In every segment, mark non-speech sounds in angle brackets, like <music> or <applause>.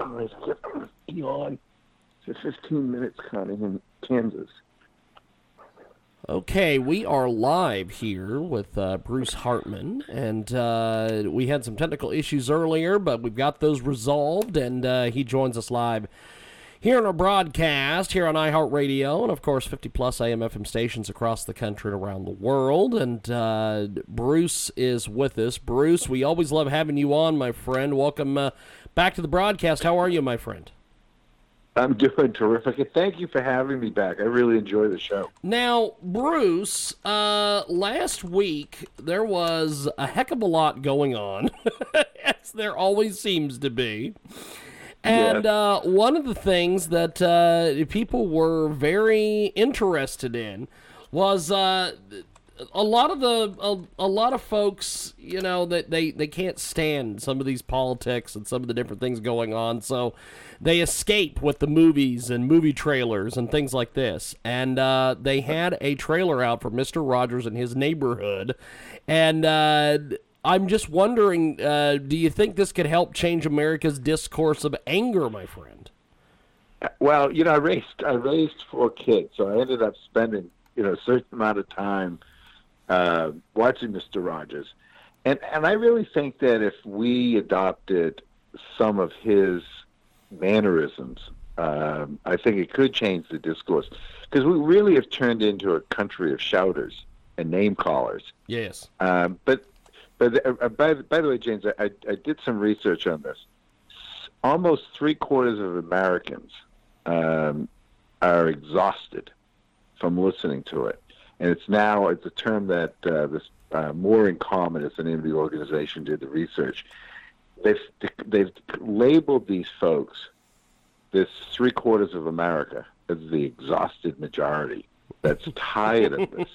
Right, <clears throat> Elon for 15 minutes, Connie, in Kansas. Okay, we are live here with uh, Bruce Hartman, and uh, we had some technical issues earlier, but we've got those resolved, and uh, he joins us live here on our broadcast here on iHeartRadio, and of course, 50 plus AM FM stations across the country and around the world. And uh, Bruce is with us. Bruce, we always love having you on, my friend. Welcome uh, back to the broadcast. How are you, my friend? I'm doing terrific. And thank you for having me back. I really enjoy the show. Now, Bruce, uh, last week there was a heck of a lot going on, <laughs> as there always seems to be. And uh, one of the things that uh, people were very interested in was uh, a lot of the a, a, lot of folks, you know, that they, they can't stand some of these politics and some of the different things going on. So they escape with the movies and movie trailers and things like this. And uh, they had a trailer out for Mister Rogers and his neighborhood, and uh, I'm just wondering, uh, do you think this could help change America's discourse of anger, my friend? Well, you know, I raised I raised four kids, so I ended up spending you know a certain amount of time uh, watching Mister Rogers, and and I really think that if we adopted some of his mannerisms, um, I think it could change the discourse because we really have turned into a country of shouters and name callers. Yes. Um, but but uh, by, by the way, James, I, I did some research on this. Almost three quarters of Americans um, are exhausted from listening to it, and it's now it's a term that uh, this uh, more in common is the name of the organization did the research. They've they've labeled these folks, this three quarters of America, as the exhausted majority that's <laughs> tired of this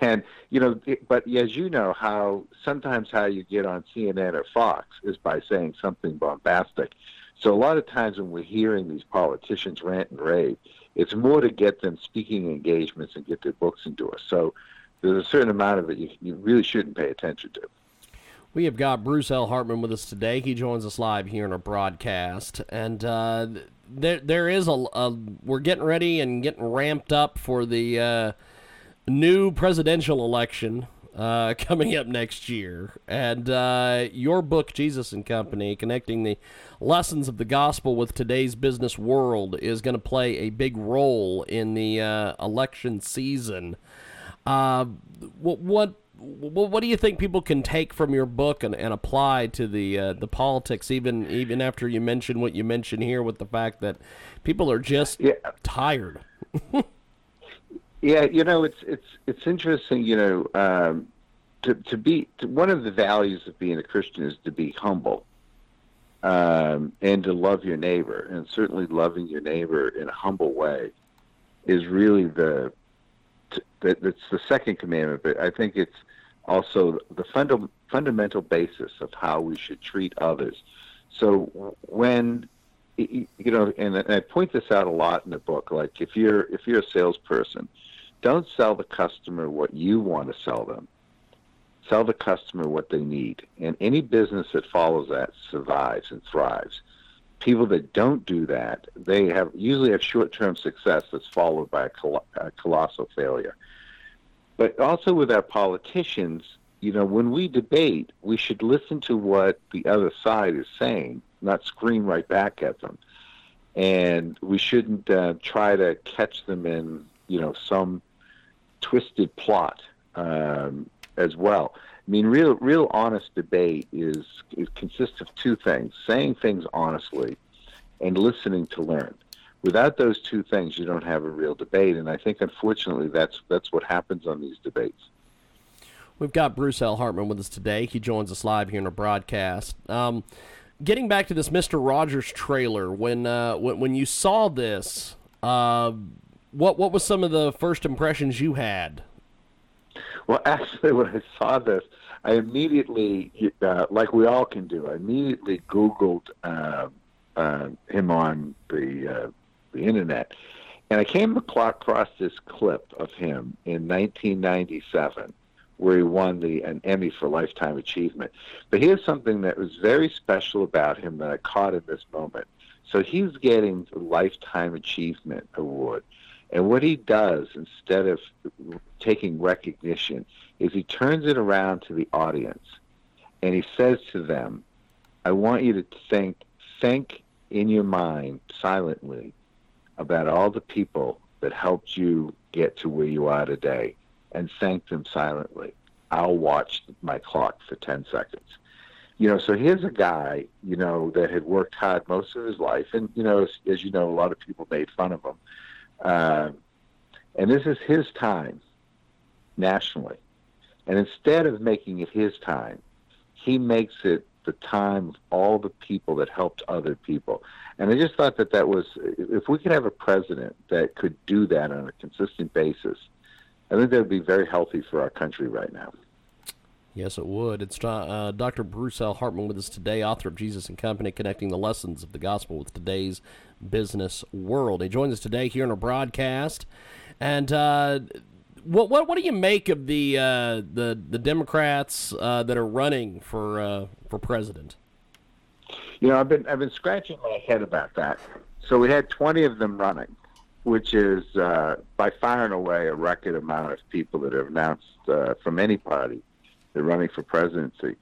and you know, but as you know, how sometimes how you get on CNN or Fox is by saying something bombastic. So a lot of times when we're hearing these politicians rant and rave, it's more to get them speaking engagements and get their books endorsed. So there's a certain amount of it you, you really shouldn't pay attention to. We have got Bruce L. Hartman with us today. He joins us live here in our broadcast, and uh, there there is a, a, we're getting ready and getting ramped up for the. Uh, new presidential election uh, <laughs> coming up next year. And uh, your book, Jesus and Company, connecting the lessons of the gospel with today's business world, is going to play a big role in the uh, election season. Uh, what, what what do you think people can take from your book and, and apply to the uh, the politics even even after you mention what you mentioned here with the fact that people are just yeah. tired <laughs> Yeah, you know, it's it's it's interesting. You know, um, to to be to, one of the values of being a Christian is to be humble, um, and to love your neighbor, and certainly loving your neighbor in a humble way is really the that that's the second commandment. But I think it's also the funda- fundamental basis of how we should treat others. So when you know, and I point this out a lot in the book. Like if you're if you're a salesperson don't sell the customer what you want to sell them. Sell the customer what they need. And any business that follows that survives and thrives. People that don't do that, they have usually have short-term success that's followed by a, col- a colossal failure. But also with our politicians, you know, when we debate, we should listen to what the other side is saying, not scream right back at them. And we shouldn't uh, try to catch them in, you know, some twisted plot um, as well. I mean, real, real honest debate is it consists of two things: saying things honestly, and listening to learn. Without those two things, you don't have a real debate. And I think, unfortunately, that's that's what happens on these debates. We've got Bruce L. Hartman with us today. He joins us live here in a broadcast. Um, getting back to this Mister Rogers trailer, when uh, when when you saw this, uh, what what was some of the first impressions you had? Well, <laughs> actually, when I saw this, I immediately, uh, like we all can do, I immediately Googled uh, uh, him on the uh, the internet, and I came across this clip of him in 1997 where he won the an Emmy for lifetime achievement. But here's something that was very special about him that I caught in this moment. So he's getting the lifetime achievement award. And what he does instead of taking recognition is he turns it around to the audience and he says to them, I want you to think think in your mind silently about all the people that helped you get to where you are today and thank them silently. I'll watch my clock for 10 seconds. You know, so here's a guy, you know, that had worked hard most of his life. And, you know, as, as you know, a lot of people made fun of him. Uh, and this is his time nationally. And instead of making it his time, he makes it the time of all the people that helped other people. And I just thought that that was, if we could have a president that could do that on a consistent basis, I think that would be very healthy for our country right now. Yes, it would. It's uh, Dr. Bruce L. Hartman with us today, author of Jesus and Company, connecting the lessons of the gospel with today's business world. He joins us today here on our broadcast. And uh, what, what what do you make of the uh, the the Democrats uh, that are running for uh, for president? You know, I've been I've been scratching my head about that. So we had 20 of them running, which is uh, by far and away a record amount of people that have announced uh, from any party they're running for presidency.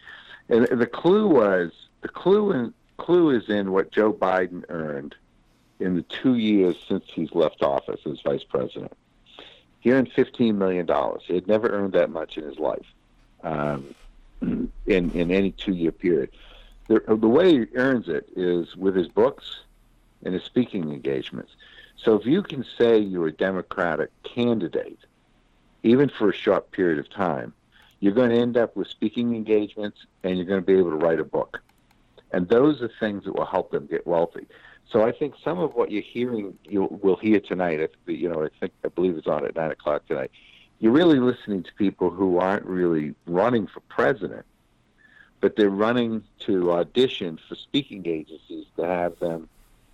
And the clue was the clue in, clue is in what Joe Biden earned in the two years since he's left office as vice president. He earned fifteen million dollars. He had never earned that much in his life, um, <clears throat> in in any two year period. The, the way he earns it is with his books and his speaking engagements. So if you can say you're a Democratic candidate, even for a short period of time, you're going to end up with speaking engagements and you're going to be able to write a book. And those are things that will help them get wealthy. So I think some of what you're hearing, you will hear tonight. If You know, I think I believe it's on at nine o'clock tonight. You're really listening to people who aren't really running for president, but they're running to audition for speaking agencies to have them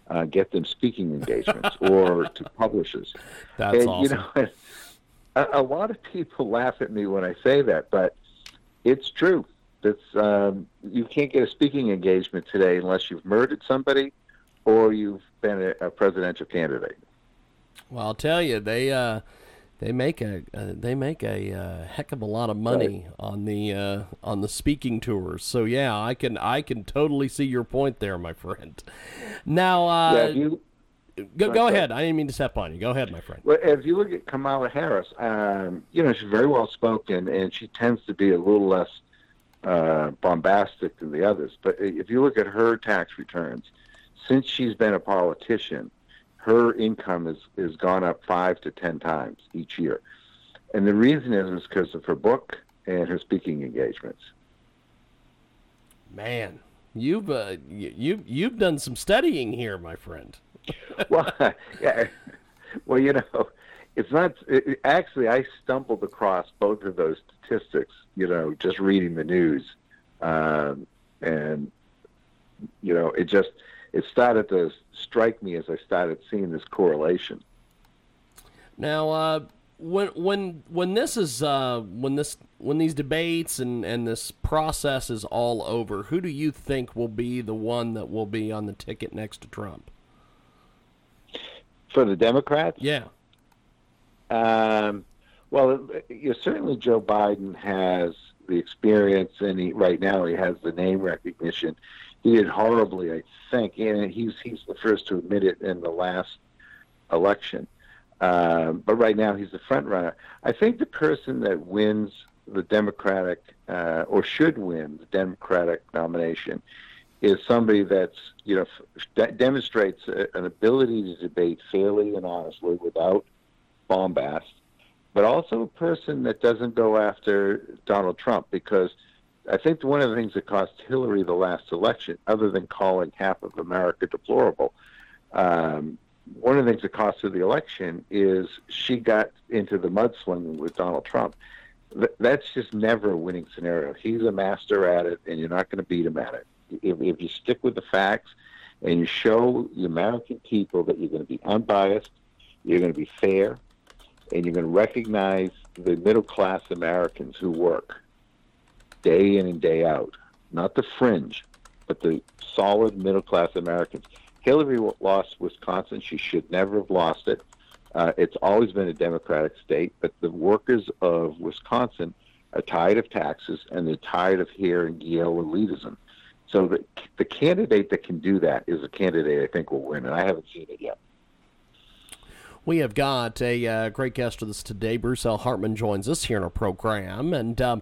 uh, get them speaking engagements <laughs> or to publishers. That's and, awesome. You know, a, a lot of people <laughs> laugh at me when I say that, but it's true. It's um, you can't get a speaking engagement today unless you've murdered somebody or you've been a, a presidential candidate. Well, I'll tell you, they uh, they make a uh, they make a uh, heck of a lot of money Right. on the uh, on the speaking tours. So yeah, I can I can totally see your point there, my friend. Now, uh, yeah, you, go, go ahead. I didn't mean to step on you. Go ahead, my friend. well, if you look at Kamala Harris, um, you know she's very well spoken, and she tends to be a little less uh, bombastic than the others. But if you look at her tax returns, since she's been a politician, her income has has gone up five to ten times each year, and the reason is is because of her book and her speaking engagements. Man, you've uh, you you've done some studying here, my friend. <laughs> well, yeah, well, you know, it's not. It, actually, I stumbled across both of those statistics. You know, just reading the news, um, and you know, it just it started to strike me as I started seeing this correlation. Now, uh, when when when this is uh, when this when these debates and and this process is all over, who do you think will be the one that will be on the ticket next to Trump? For the Democrats, Yeah. Um, well, you know, certainly Joe Biden has the experience, and he, right now he has the name recognition. He did horribly, I think, and he's he's the first to admit it in the last election. Um, but right now he's the front runner. I think the person that wins the Democratic uh, or should win the Democratic nomination is somebody that's you know demonstrates a, an ability to debate fairly and honestly without bombast, but also a person that doesn't go after Donald Trump because I think one of the things that cost Hillary the last election, other than calling half of America deplorable, um, one of the things that cost her the election is she got into the mudslinging with Donald Trump. That's just never a winning scenario. He's a master at it, and you're not going to beat him at it. If, if you stick with the facts and you show the American people that you're going to be unbiased, you're going to be fair, and you're going to recognize the middle class Americans who work day in and day out, not the fringe, but the solid middle class Americans. Hillary lost Wisconsin. She should never have lost it. Uh, it's always been a Democratic state, but the workers of Wisconsin are tired of taxes and they're tired of hearing Yale elitism. So the, the candidate that can do that is a candidate I think will win, and I haven't seen it yet. We have got a uh, great guest with us today. Bruce L. Hartman joins us here in our program, and uh,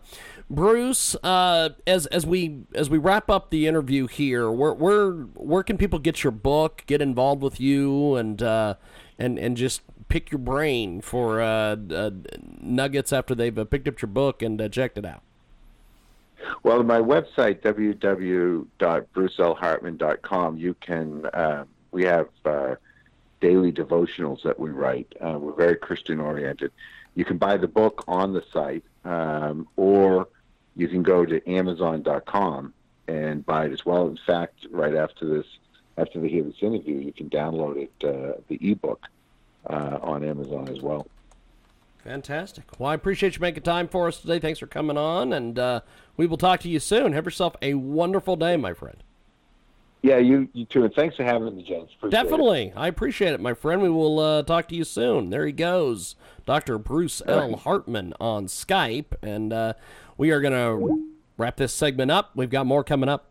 Bruce, uh, as as we as we wrap up the interview here, where where where can people get your book, get involved with you, and uh, and and just pick your brain for uh, uh, nuggets after they've picked up your book and checked it out? Well, my website www.brucelhartman.com, you can we have daily devotionals that we write. Uh, we're very Christian oriented. You can buy the book on the site, um, or you can go to Amazon.com and buy it as well. In fact, right after this, after they hear this interview, you can download it, uh, the ebook, uh, on Amazon as well. Fantastic. Well, I appreciate you making time for us today. Thanks for coming on, and uh, we will talk to you soon. Have yourself a wonderful day, my friend. Yeah, you, you too. And thanks for having me, James. Appreciate Definitely. It. I appreciate it, my friend. We will uh, talk to you soon. There he goes. Dr. Bruce L. Hartman on Skype. And uh, we are going to wrap this segment up. We've got more coming up.